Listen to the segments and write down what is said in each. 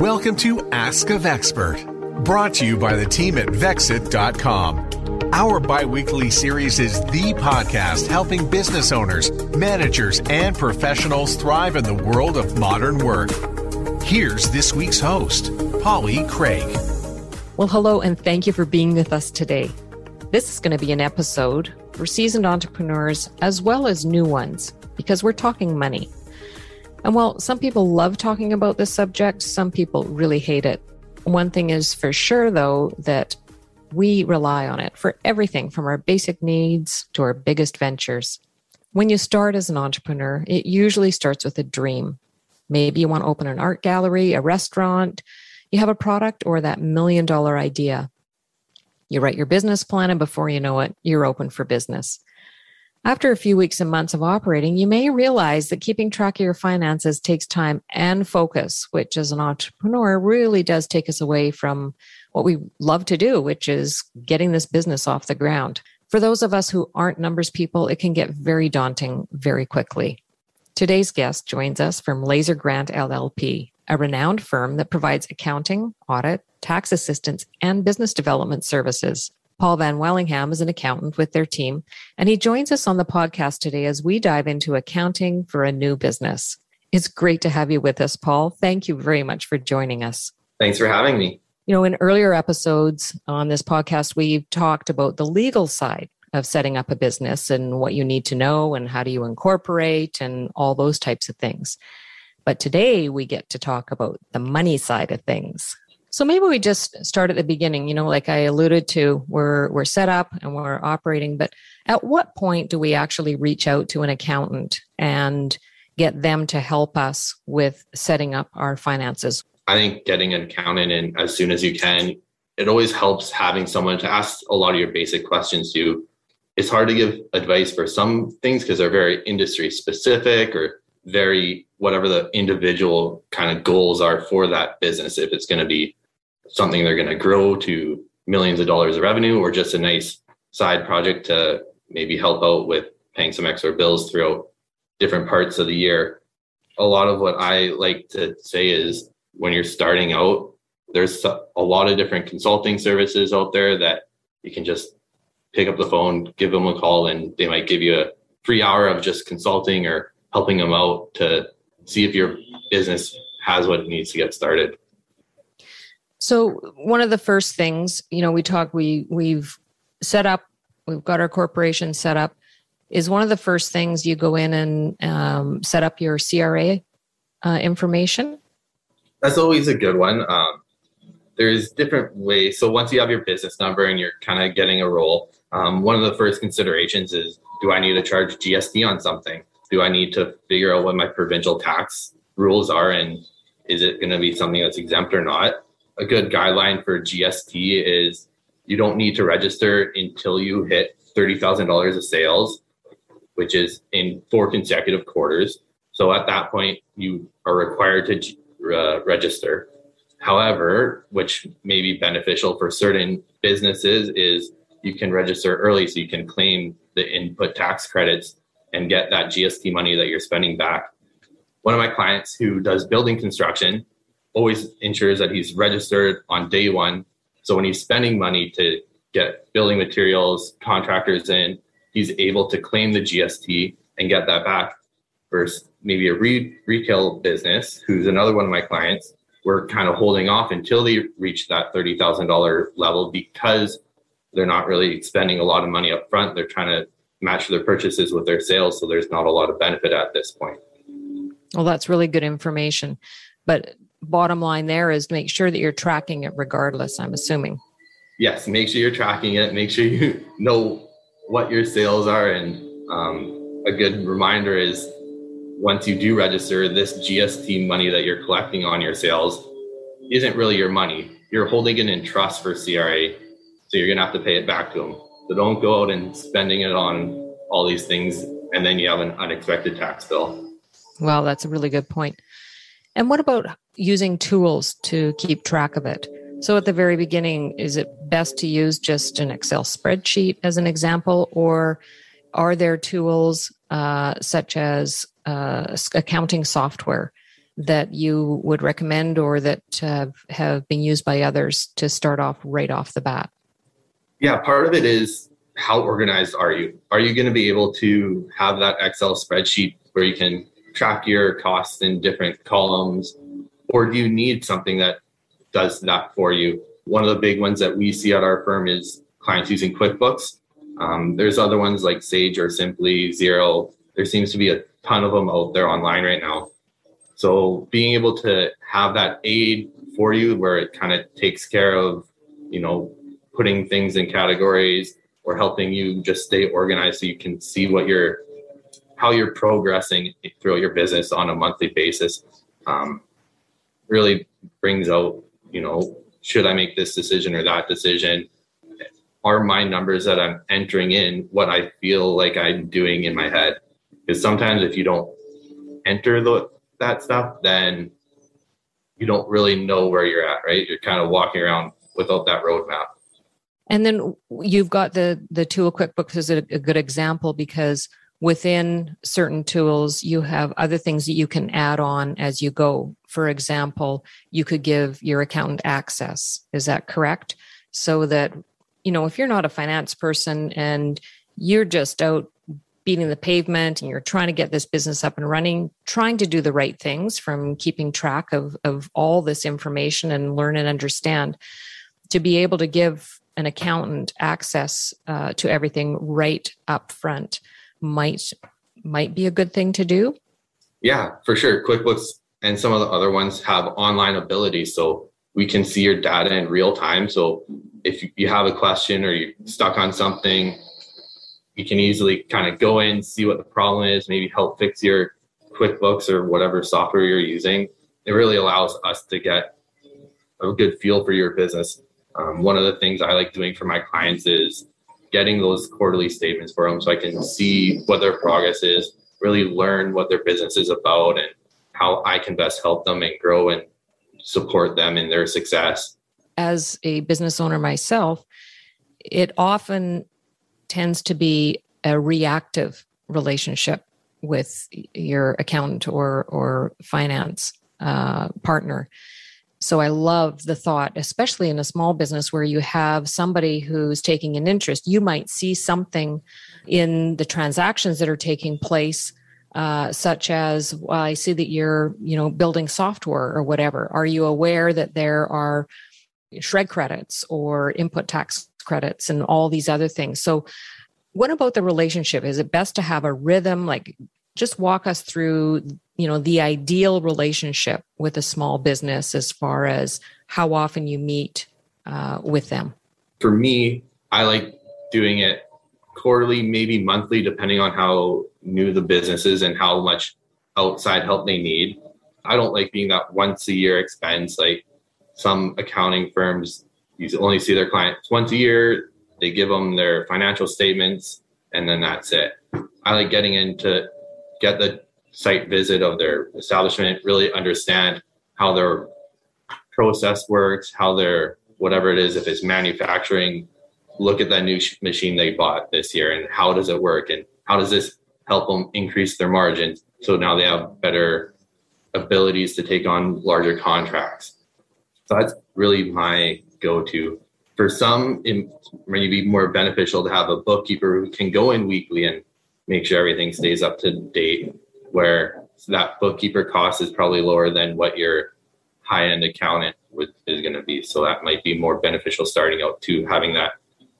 Welcome to Ask of Expert, brought to you by the team at Vexit.com. Our bi weekly series is the podcast helping business owners, managers, and professionals thrive in the world of modern work. Here's this week's host, Polly Craig. Well, hello, and thank you for being with us today. This is going to be an episode for seasoned entrepreneurs as well as new ones because we're talking money. And while some people love talking about this subject, some people really hate it. One thing is for sure, though, that we rely on it for everything from our basic needs to our biggest ventures. When you start as an entrepreneur, it usually starts with a dream. Maybe you want to open an art gallery, a restaurant, you have a product, or that million dollar idea. You write your business plan, and before you know it, you're open for business. After a few weeks and months of operating, you may realize that keeping track of your finances takes time and focus, which as an entrepreneur really does take us away from what we love to do, which is getting this business off the ground. For those of us who aren't numbers people, it can get very daunting very quickly. Today's guest joins us from Lazer Grant LLP, a renowned firm that provides accounting, audit, tax assistance, and business development services. Paul Van Wellingham is an accountant with their team, and he joins us on the podcast today as we dive into accounting for a new business. It's great to have you with us, Paul. Thank you very much for joining us. Thanks for having me. You know, in earlier episodes on this podcast, we've talked about the legal side of setting up a business and what you need to know and how do you incorporate and all those types of things. But today we get to talk about the money side of things. So maybe we just start at the beginning, you know, like I alluded to, we're we're set up and we're operating, but at what point do we actually reach out to an accountant and get them to help us with setting up our finances? I think getting an accountant in as soon as you can, it always helps having someone to ask a lot of your basic questions to. It's hard to give advice for some things because they're very industry specific or very whatever the individual kind of goals are for that business. If it's going to be something they're going to grow to millions of dollars of revenue or just a nice side project to maybe help out with paying some extra bills throughout different parts of the year. A lot of what I like to say is when you're starting out, there's a lot of different consulting services out there that you can just pick up the phone, give them a call, and they might give you a free hour of just consulting or helping them out to see if your business has what it needs to get started. So one of the first things, you know, we talk, we we've set up, we've got our corporation set up. Is one of the first things you go in and um, set up your CRA uh, information? That's always a good one. Um, there's different ways. So once you have your business number and you're kind of getting a role, um, one of the first considerations is: Do I need to charge GST on something? Do I need to figure out what my provincial tax rules are, and is it going to be something that's exempt or not? A good guideline for GST is you don't need to register until you hit $30,000 of sales, which is in four consecutive quarters. So at that point, you are required to uh, register. However, which may be beneficial for certain businesses, is you can register early so you can claim the input tax credits and get that GST money that you're spending back. One of my clients who does building construction always ensures that he's registered on day one. So when he's spending money to get building materials, contractors in, he's able to claim the GST and get that back. Versus maybe a re- retail business, who's another one of my clients, we're kind of holding off until they reach that $30,000 level because they're not really spending a lot of money up front. They're trying to match their purchases with their sales. So there's not a lot of benefit at this point. Well, that's really good information. But bottom line there is make sure that you're tracking it regardless, I'm assuming. Yes, make sure you're tracking it. Make sure you know what your sales are. And um, a good reminder is once you do register, this GST money that you're collecting on your sales isn't really your money. You're holding it in trust for CRA. So you're going to have to pay it back to them. So don't go out and spending it on all these things and then you have an unexpected tax bill. Well, that's a really good point. And what about using tools to keep track of it? So at the very beginning, is it best to use just an Excel spreadsheet as an example, or are there tools uh, such as uh, accounting software that you would recommend or that uh, have been used by others to start off right off the bat? Yeah, part of it is how organized are you? Are you going to be able to have that Excel spreadsheet where you can track your costs in different columns? Or do you need something that does that for you? One of the big ones that we see at our firm is clients using QuickBooks. Um, there's other ones like Sage or Simply, Xero. There seems to be a ton of them out there online right now. So being able to have that aid for you where it kind of takes care of, you know, putting things in categories or helping you just stay organized so you can see what you're how you're progressing throughout your business on a monthly basis um, really brings out you know should i make this decision or that decision are my numbers that i'm entering in what i feel like i'm doing in my head because sometimes if you don't enter the that stuff, then you don't really know where you're at, right? You're kind of walking around without that roadmap. And then you've got the the tool QuickBooks is a, a good example because within certain tools you have other things that you can add on as you go. For example, you could give your accountant access. Is that correct? So that you know if you're not a finance person and you're just out beating the pavement and you're trying to get this business up and running, trying to do the right things from keeping track of, of all this information and learn and understand, to be able to give an accountant access uh, to everything right up front might might be a good thing to do. Yeah, for sure. QuickBooks and some of the other ones have online ability, so we can see your data in real time. So if you have a question or you're stuck on something, you can easily kind of go in, see what the problem is, maybe help fix your QuickBooks or whatever software you're using. It really allows us to get a good feel for your business. Um, one of the things I like doing for my clients is getting those quarterly statements for them so I can see what their progress is, really learn what their business is about and how I can best help them and grow and support them in their success. As a business owner myself, it often tends to be a reactive relationship with your accountant or or finance uh, partner. So I love the thought, especially in a small business where you have somebody who's taking an interest. You might see something in the transactions that are taking place, uh, such as well, I see that you're you know building software or whatever. Are you aware that there are SR&ED credits or input tax credits and all these other things. So, what about the relationship? Is it best to have a rhythm? Like, just walk us through, you know, the ideal relationship with a small business as far as how often you meet uh, with them. For me, I like doing it quarterly, maybe monthly, depending on how new the business is and how much outside help they need. I don't like being that once a year expense. Like some accounting firms, you only see their clients once a year. They give them their financial statements, and then that's it. I like getting into get the site visit of their establishment, really understand how their process works, how their whatever it is, if it's manufacturing, look at that new machine they bought this year and how does it work and how does this help them increase their margins so now they have better abilities to take on larger contracts. So that's really my go-to. For some, it may be more beneficial to have a bookkeeper who can go in weekly and make sure everything stays up to date. Where that bookkeeper cost is probably lower than what your high-end accountant would, is going to be. So that might be more beneficial starting out to having that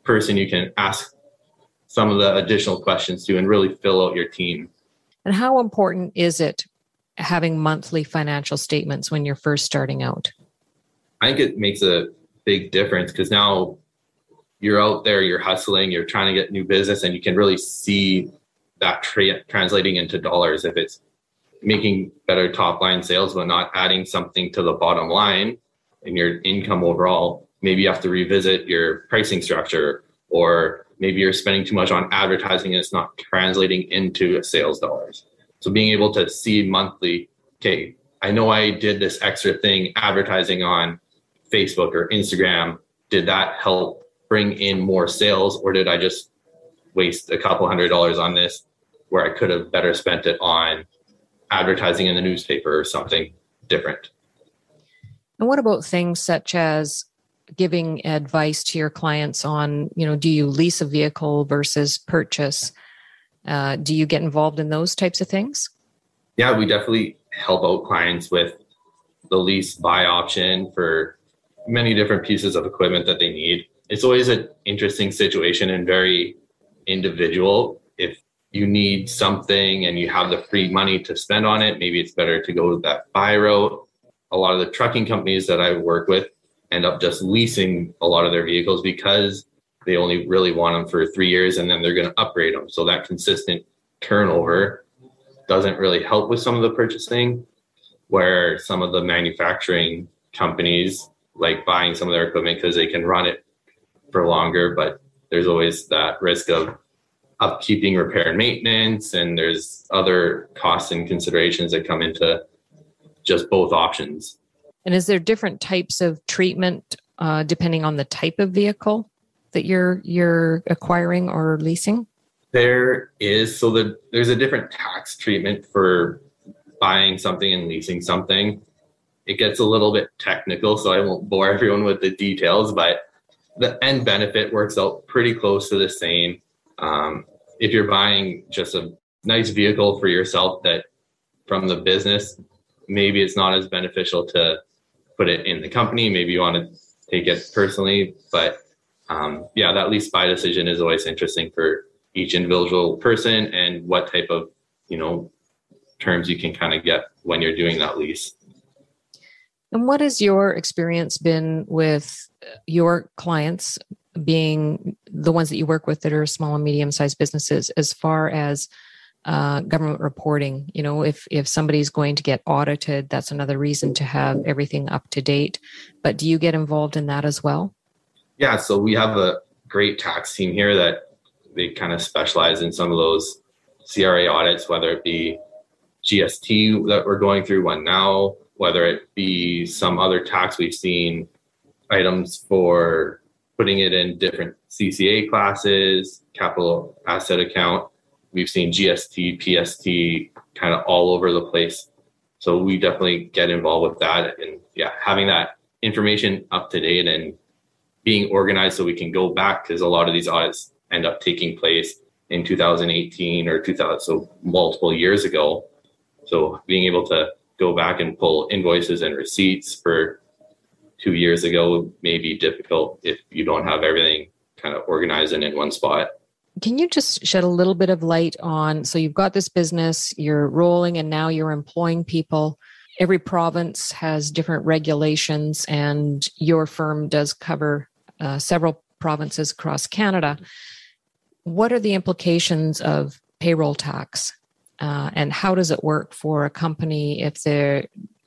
person you can ask some of the additional questions to and really fill out your team. And how important is it having monthly financial statements when you're first starting out? I think it makes a big difference because now you're out there, you're hustling, you're trying to get new business, and you can really see that tra- translating into dollars. If it's making better top line sales, but not adding something to the bottom line and your income overall, maybe you have to revisit your pricing structure, or maybe you're spending too much on advertising and it's not translating into sales dollars. So being able to see monthly, okay, I know I did this extra thing advertising on Facebook or Instagram, did that help bring in more sales or did I just waste a couple hundred dollars on this where I could have better spent it on advertising in the newspaper or something? different. And what about things such as giving advice to your clients on, you know, do you lease a vehicle versus purchase? Uh, do you get involved in those types of things? Yeah, we definitely help out clients with the lease buy option for many different pieces of equipment that they need. It's always an interesting situation and very individual. You need something and you have the free money to spend on it, maybe it's better to go with that buy route. A lot of the trucking companies that I work with end up just leasing a lot of their vehicles because they only really want them for three years and then they're going to upgrade them. So that consistent turnover doesn't really help with some of the purchasing, where some of the manufacturing companies like buying some of their equipment because they can run it for longer, but there's always that risk of upkeeping repair and maintenance and there's other costs and considerations that come into just both options and is there different types of treatment uh, depending on the type of vehicle that you're you're acquiring or leasing? There is so the, there's a different tax treatment for buying something and leasing something. It gets a little bit technical, so I won't bore everyone with the details, but the end benefit works out pretty close to the same. Um, if you're buying just a nice vehicle for yourself that from the business, maybe it's not as beneficial to put it in the company. Maybe you want to take it personally, but um, yeah, that lease buy decision is always interesting for each individual person and what type of you know terms you can kind of get when you're doing that lease. And what has your experience been with your clients being the ones that you work with that are small and medium sized businesses as far as uh, government reporting. You know, if if somebody's going to get audited, that's another reason to have everything up to date. But do you get involved in that as well? Yeah, so we have a great tax team here that they kind of specialize in some of those CRA audits, whether it be GST that we're going through one now, whether it be some other tax we've seen items for putting it in different CCA classes, capital asset account we've seen GST, PST kind of all over the place. So we definitely get involved with that. And yeah, having that information up to date and being organized so we can go back because a lot of these audits end up taking place in 2018 or 2000, so multiple years ago. So being able to go back and pull invoices and receipts for two years ago may be difficult if you don't have everything kind of organized and in one spot. Can you just shed a little bit of light on? So you've got this business, you're rolling, and now you're employing people. Every province has different regulations, and your firm does cover uh, several provinces across Canada. What are the implications of payroll tax, uh, and how does it work for a company if they're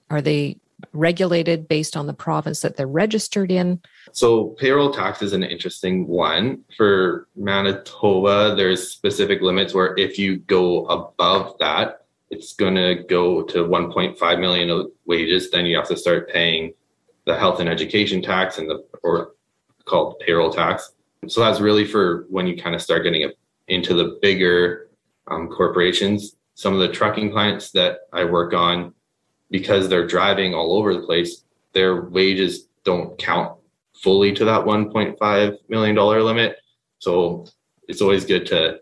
are they regulated based on the province that they're registered in? So, payroll tax is an interesting one. For Manitoba, there's specific limits where if you go above that, it's going to go to 1.5 million of wages. Then you have to start paying the health and education tax and the or called payroll tax. So that's really for when you kind of start getting into the bigger um, corporations. Some of the trucking clients that I work on, because they're driving all over the place, their wages don't count fully to that $1.5 million limit. So it's always good to,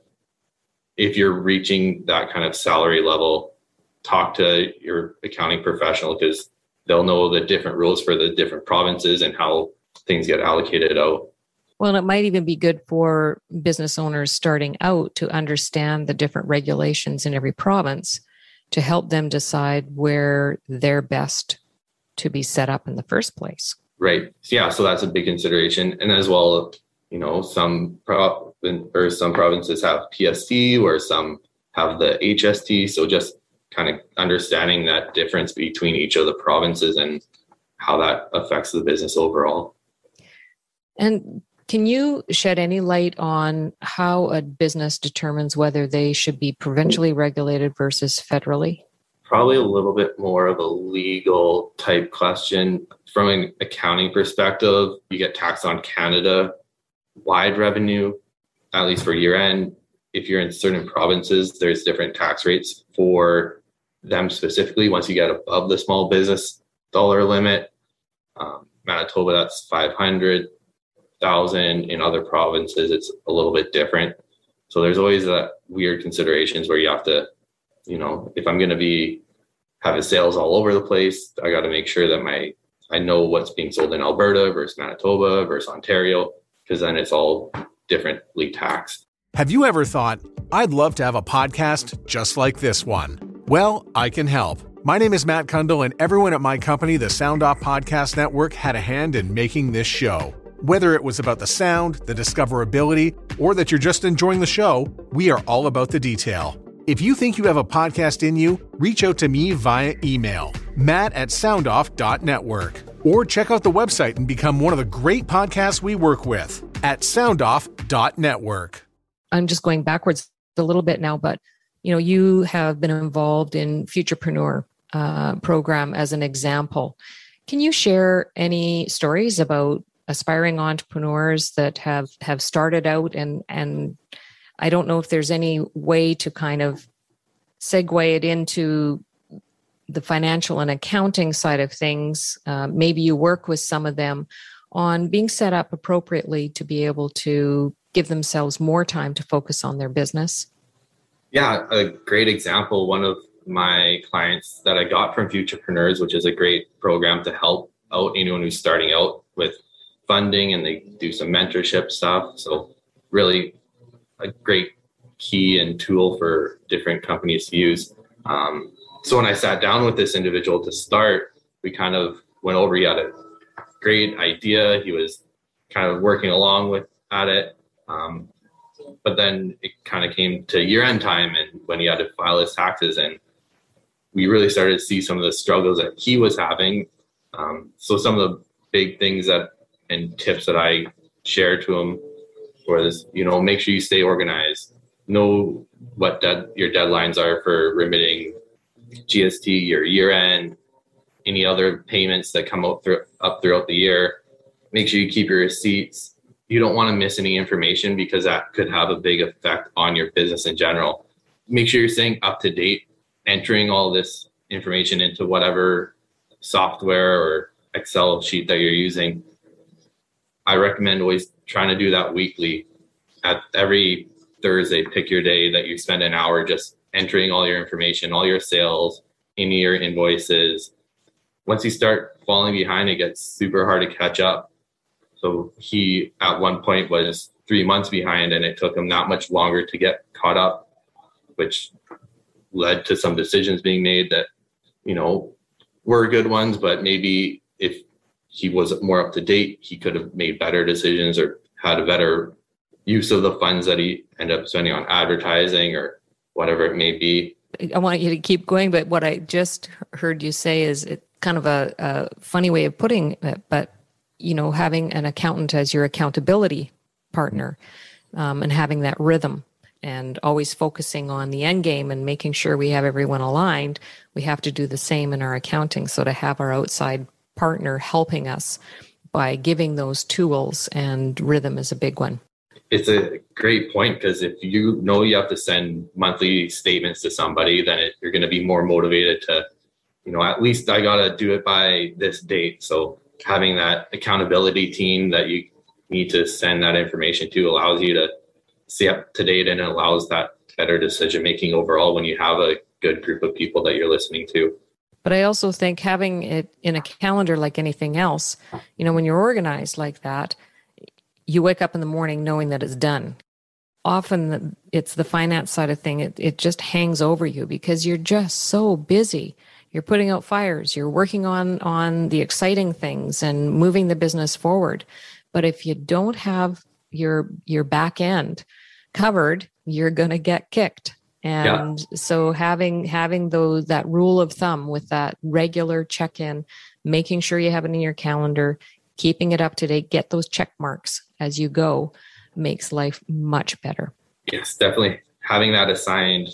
if you're reaching that kind of salary level, talk to your accounting professional because they'll know the different rules for the different provinces and how things get allocated out. Well, it might even be good for business owners starting out to understand the different regulations in every province to help them decide where they're best to be set up in the first place. Right. Yeah. So that's a big consideration, and as well, you know, some pro- or some provinces have PST, or some have the HST. So just kind of understanding that difference between each of the provinces and how that affects the business overall. And can you shed any light on how a business determines whether they should be provincially regulated versus federally? Probably a little bit more of a legal type question. From an accounting perspective, you get taxed on Canada wide revenue, at least for year end. If you're in certain provinces, there's different tax rates for them specifically. Once you get above the small business dollar limit, um, Manitoba that's five hundred thousand. In other provinces, it's a little bit different. So there's always that weird considerations where you have to, you know, if I'm going to be having sales all over the place, I got to make sure that my I know what's being sold in Alberta versus Manitoba versus Ontario because then it's all differently taxed. Have you ever thought, I'd love to have a podcast just like this one? Well, I can help. My name is Matt Cundill, and everyone at my company, the Sound Off Podcast Network, had a hand in making this show. Whether it was about the sound, the discoverability, or that you're just enjoying the show, we are all about the detail. If you think you have a podcast in you, reach out to me via email, matt at soundoff.network, or check out the website and become one of the great podcasts we work with at soundoff.network. I'm just going backwards a little bit now, but you know, you have been involved in Futurpreneur uh, program as an example. Can you share any stories about aspiring entrepreneurs that have have started out and and I don't know if there's any way to kind of segue it into the financial and accounting side of things. Uh, maybe you work with some of them on being set up appropriately to be able to give themselves more time to focus on their business? Yeah, a great example. One of my clients that I got from Futurpreneurs, which is a great program to help out anyone who's starting out with funding and they do some mentorship stuff. So, really, a great key and tool for different companies to use. Um, so, when I sat down with this individual to start, we kind of went over, he had a great idea. He was kind of working along with at it. Um, but then it kind of came to year end time and when he had to file his taxes and we really started to see some of the struggles that he was having. Um, so some of the big things that and tips that I share to him was, you know, make sure you stay organized. Know what dead, your deadlines are for remitting GST, your year end, any other payments that come through, up throughout the year. Make sure you keep your receipts you don't want to miss any information because that could have a big effect on your business in general. Make sure you're staying up to date, entering all this information into whatever software or Excel sheet that you're using. I recommend always trying to do that weekly. At every Thursday, pick your day that you spend an hour just entering all your information, all your sales, any your invoices. Once you start falling behind, it gets super hard to catch up so he at one point was three months behind, and it took him not much longer to get caught up, which led to some decisions being made that, you know, were good ones, but maybe if he was more up to date, he could have made better decisions or had a better use of the funds that he ended up spending on advertising or whatever it may be. I want you to keep going, but what I just heard you say is it kind of a, a funny way of putting it, but you know, having an accountant as your accountability partner um, and having that rhythm and always focusing on the end game and making sure we have everyone aligned, we have to do the same in our accounting. So to have our outside partner helping us by giving those tools and rhythm is a big one. It's a great point because if you know you have to send monthly statements to somebody, then it, you're going to be more motivated to, you know, at least I got to do it by this date. So having that accountability team that you need to send that information to allows you to stay up to date and it allows that better decision making overall when you have a good group of people that you're listening to. But I also think having it in a calendar like anything else, you know, when you're organized like that, you wake up in the morning knowing that it's done. Often it's the finance side of thing, it, it just hangs over you because you're just so busy. You're putting out fires. You're working on on the exciting things and moving the business forward. But if you don't have your your back end covered you're going to get kicked and yeah. so having having those that rule of thumb with that regular check in making sure you have it in your calendar keeping it up to date get those check marks as you go makes life much better yes definitely having that assigned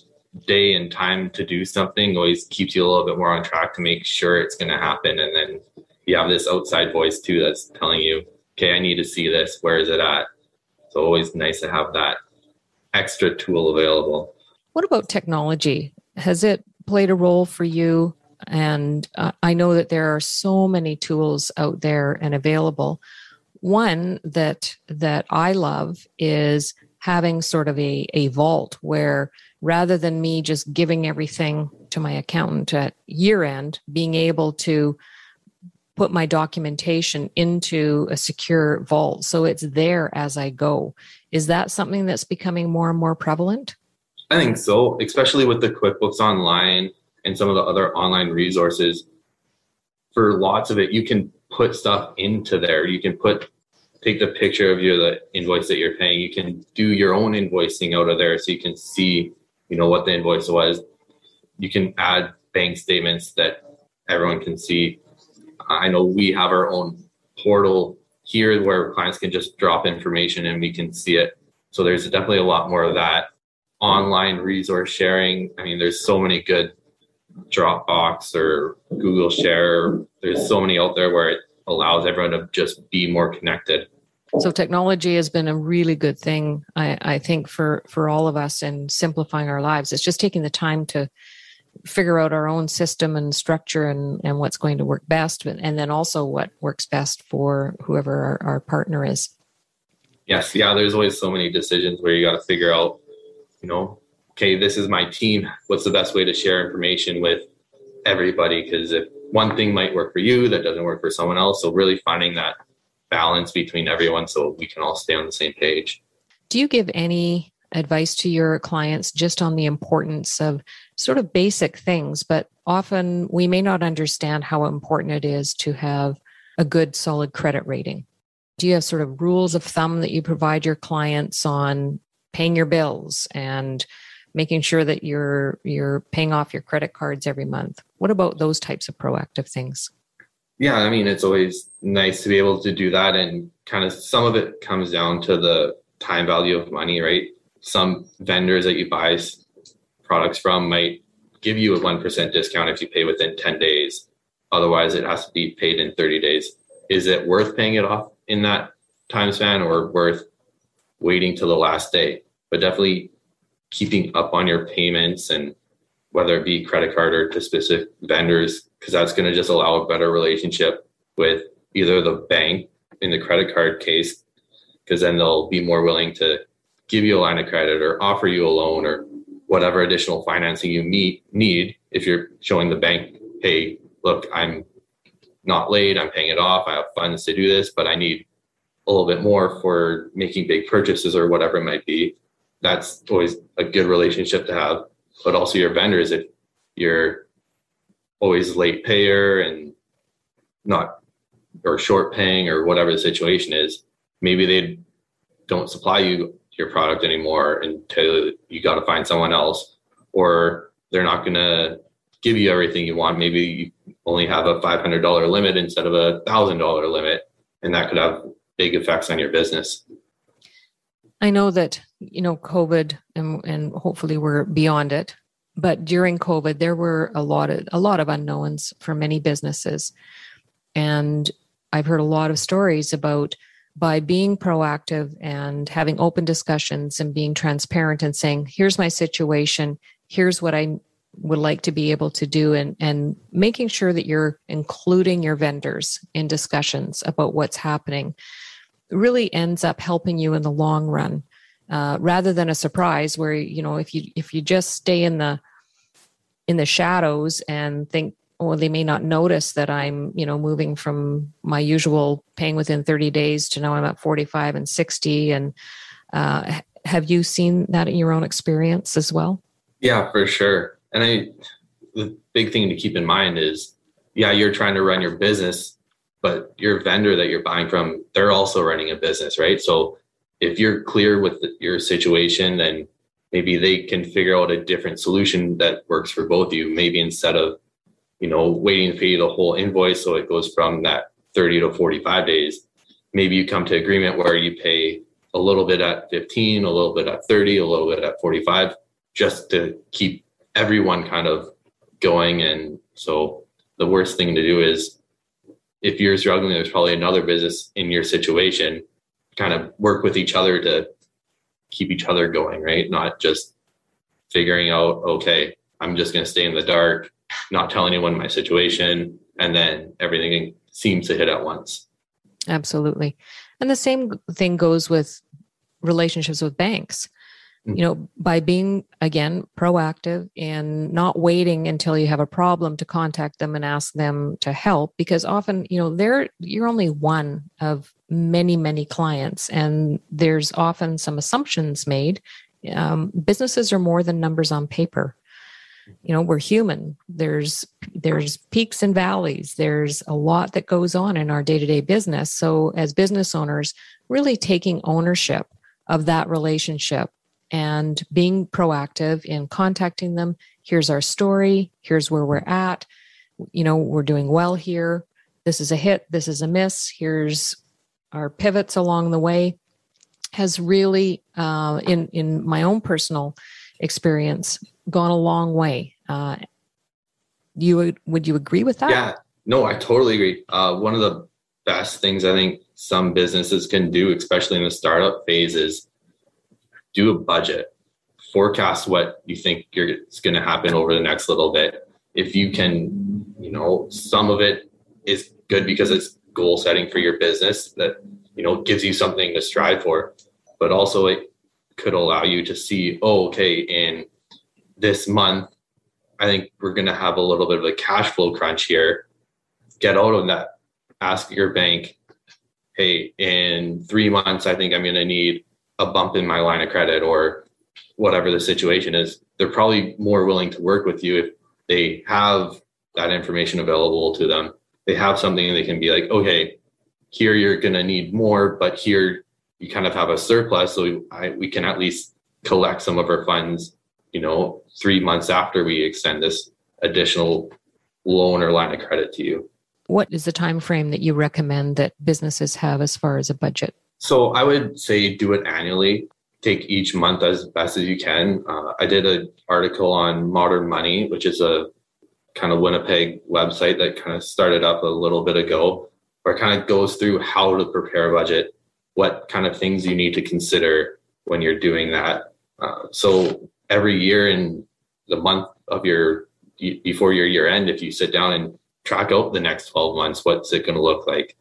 day and time to do something always keeps you a little bit more on track to make sure it's going to happen. And then you have this outside voice too that's telling you, okay, I need to see this. Where is it at? it's always nice to have that extra tool available. What about technology? Has it played a role for you? And uh, I know that there are so many tools out there and available. One that that I love is having sort of a, a vault where rather than me just giving everything to my accountant at year end, being able to put my documentation into a secure vault so it's there as I go. Is that something that's becoming more and more prevalent? I think so, especially with the QuickBooks Online and some of the other online resources. For lots of it, you can put stuff into there. You can put take the picture of your the invoice that you're paying. You can do your own invoicing out of there, so you can see, you know, what the invoice was. You can add bank statements that everyone can see. I know we have our own portal here where clients can just drop information and we can see it. So there's definitely a lot more of that online resource sharing. I mean, there's so many good Dropbox or Google Share. There's so many out there where it allows everyone to just be more connected. So technology has been a really good thing, I, I think, for for all of us in simplifying our lives. It's just taking the time to figure out our own system and structure and, and what's going to work best, and then also what works best for whoever our, our partner is. Yes, yeah. There's always so many decisions where you got to figure out, you know, okay, this is my team. What's the best way to share information with everybody? Because if one thing might work for you, that doesn't work for someone else. So really finding that balance between everyone so we can all stay on the same page. Do you give any advice to your clients just on the importance of sort of basic things, but often we may not understand how important it is to have a good solid credit rating. Do you have sort of rules of thumb that you provide your clients on paying your bills and making sure that you're you're paying off your credit cards every month? What about those types of proactive things? Yeah, I mean it's always nice to be able to do that and kind of some of it comes down to the time value of money, right? Some vendors that you buy products from might give you a 1% discount if you pay within 10 days. Otherwise, it has to be paid in 30 days. Is it worth paying it off in that time span or worth waiting till the last day? But definitely keeping up on your payments and whether it be credit card or to specific vendors, because that's going to just allow a better relationship with either the bank in the credit card case, because then they'll be more willing to give you a line of credit or offer you a loan or whatever additional financing you meet, need if you're showing the bank, hey, look, I'm not late, I'm paying it off, I have funds to do this, but I need a little bit more for making big purchases or whatever it might be. That's always a good relationship to have. But also your vendors, if you're always late payer and not or short paying or whatever the situation is, maybe they don't supply you your product anymore until you got to find someone else or they're not going to give you everything you want maybe you only have a $500 limit instead of a $1000 limit and that could have big effects on your business. I know that you know covid and, and hopefully we're beyond it but during covid there were a lot of a lot of unknowns for many businesses. And i've heard a lot of stories about by being proactive and having open discussions and being transparent and saying, here's my situation, here's what I would like to be able to do, and, and making sure that you're including your vendors in discussions about what's happening really ends up helping you in the long run. Uh, rather than a surprise where you know if you if you just stay in the in the shadows and think or they may not notice that I'm, you know, moving from my usual paying within 30 days to now I'm at 45 and 60. And uh, have you seen that in your own experience as well? Yeah, for sure. And I, the big thing to keep in mind is, yeah, you're trying to run your business, but your vendor that you're buying from, they're also running a business, right? So if you're clear with the, your situation, then maybe they can figure out a different solution that works for both of you. Maybe instead of you know, waiting to pay the whole invoice. So it goes from that 30 to 45 days. Maybe you come to agreement where you pay a little bit at 15, a little bit at 30, a little bit at 45, just to keep everyone kind of going. And so the worst thing to do is if you're struggling, there's probably another business in your situation, kind of work with each other to keep each other going, right? Not just figuring out, okay, I'm just going to stay in the dark, not tell anyone my situation, and then everything seems to hit at once. Absolutely. And the same thing goes with relationships with banks. You know, by being again proactive and not waiting until you have a problem to contact them and ask them to help, because often, you know, they're you're only one of many, many clients, and there's often some assumptions made. Um, businesses are more than numbers on paper. You know we're human. There's there's peaks and valleys. There's a lot that goes on in our day-to-day business. So as business owners really taking ownership of that relationship and being proactive in contacting them. Here's our story. Here's where we're at. You know we're doing well here. This is a hit. This is a miss. Here's our pivots along the way. Has really uh, in in my own personal experience gone a long way. Uh, you would would you agree with that? Yeah, no, I totally agree. Uh, one of the best things I think some businesses can do, especially in the startup phase, is do a budget, forecast what you think is going to happen over the next little bit. If you can, you know, some of it is good because it's goal setting for your business that you know gives you something to strive for, but also it could allow you to see, oh, okay, in this month, I think we're going to have a little bit of a cash flow crunch here. Get out of that. Ask your bank, hey, in three months, I think I'm going to need a bump in my line of credit or whatever the situation is. They're probably more willing to work with you if they have that information available to them. They have something they can be like, okay, here you're going to need more, but here you kind of have a surplus. So we, I, we can at least collect some of our funds you know, three months after we extend this additional loan or line of credit to you. What is the time frame that you recommend that businesses have as far as a budget? So I would say do it annually. Take each month as best as you can. Uh, I did an article on Modern Money, which is a kind of Winnipeg website that kind of started up a little bit ago, where it kind of goes through how to prepare a budget, what kind of things you need to consider when you're doing that. Uh, so every year in the month of your before your year end, if you sit down and track out the next 12 months, what's it going to look like?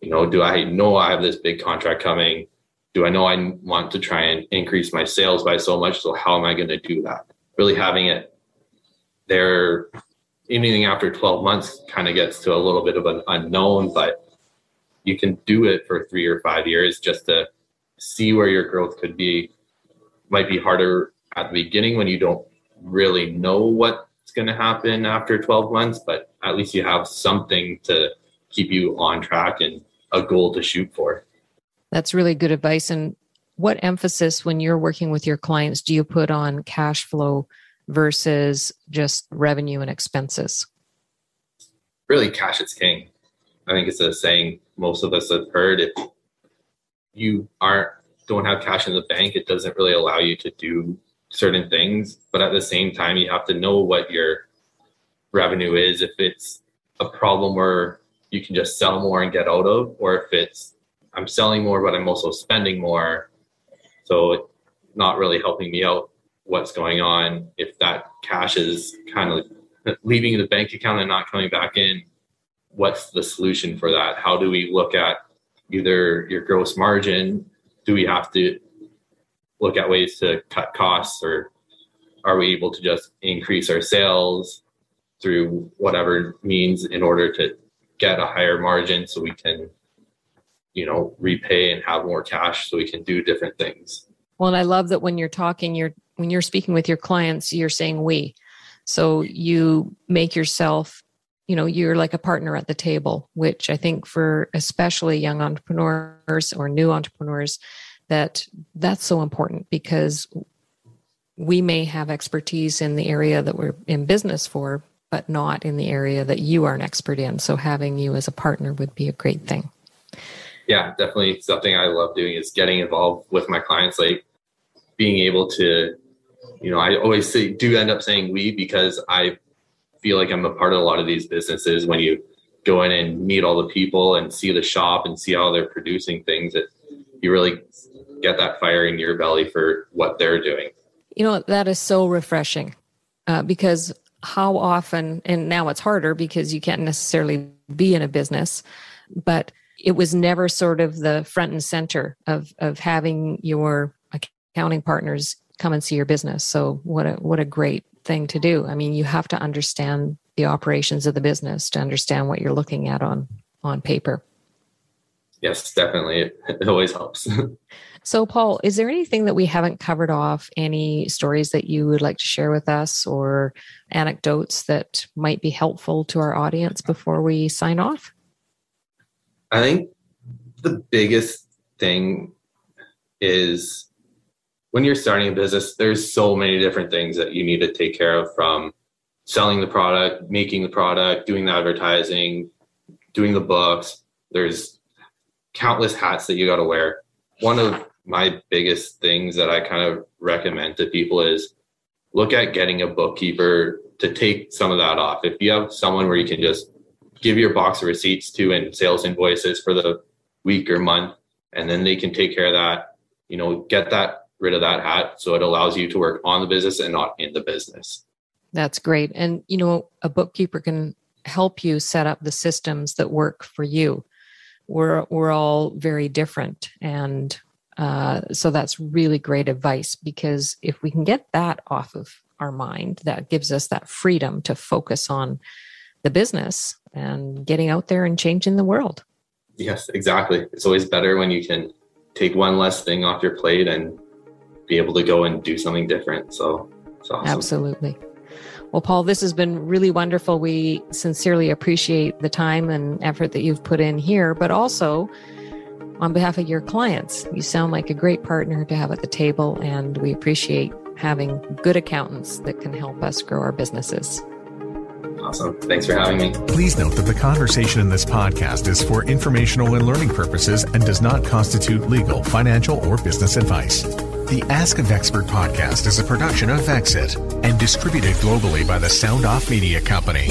You know, do I know I have this big contract coming? Do I know I want to try and increase my sales by so much? So how am I going to do that? Really having it there, anything after 12 months kind of gets to a little bit of an unknown, but you can do it for three or five years just to see where your growth could be. Might be harder at the beginning when you don't really know what's going to happen after 12 months, but at least you have something to keep you on track and a goal to shoot for. That's really good advice. And what emphasis when you're working with your clients do you put on cash flow versus just revenue and expenses? Really, cash is king. I think it's a saying most of us have heard. If you aren't don't have cash in the bank, it doesn't really allow you to do certain things, but at the same time, you have to know what your revenue is. If it's a problem where you can just sell more and get out of, or if it's I'm selling more, but I'm also spending more. So it's not really helping me out what's going on. If that cash is kind of leaving the bank account and not coming back in, what's the solution for that? How do we look at either your gross margin? Do we have to look at ways to cut costs or are we able to just increase our sales through whatever means in order to get a higher margin so we can you know repay and have more cash so we can do different things. Well and i love that when you're talking you're when you're speaking with your clients you're saying we. So you make yourself you know you're like a partner at the table which i think for especially young entrepreneurs or new entrepreneurs that that's so important because we may have expertise in the area that we're in business for, but not in the area that you are an expert in. So having you as a partner would be a great thing. Yeah, definitely something I love doing is getting involved with my clients, like being able to, you know, I always say do end up saying we because I feel like I'm a part of a lot of these businesses when you go in and meet all the people and see the shop and see how they're producing things that you really get that fire in your belly for what they're doing. You know, that is so refreshing. uh, because how often, and now it's harder because you can't necessarily be in a business, but it was never sort of the front and center of of having your accounting partners come and see your business. So what a what a great thing to do. I mean, you have to understand the operations of the business to understand what you're looking at on on paper. Yes, definitely. It, it always helps. so, Paul, is there anything that we haven't covered off? Any stories that you would like to share with us or anecdotes that might be helpful to our audience before we sign off? I think the biggest thing is when you're starting a business, there's so many different things that you need to take care of from selling the product, making the product, doing the advertising, doing the books. There's countless hats that you got to wear. One of my biggest things that I kind of recommend to people is look at getting a bookkeeper to take some of that off. If you have someone where you can just give your box of receipts to and sales invoices for the week or month, and then they can take care of that, you know, get that rid of that hat so it allows you to work on the business and not in the business. That's great. And you know, a bookkeeper can help you set up the systems that work for you. We're we're all very different and uh, so that's really great advice because if we can get that off of our mind, that gives us that freedom to focus on the business and getting out there and changing the world. Yes, exactly. It's always better when you can take one less thing off your plate and be able to go and do something different. So awesome. Absolutely. Well, Paul, this has been really wonderful. We sincerely appreciate the time and effort that you've put in here, but also on behalf of your clients, you sound like a great partner to have at the table, and we appreciate having good accountants that can help us grow our businesses. Awesome. Thanks for having me. Please note that the conversation in this podcast is for informational and learning purposes and does not constitute legal, financial, or business advice. The Ask a Vexpert podcast is a production of Vexit and distributed globally by the Sound Off Media Company.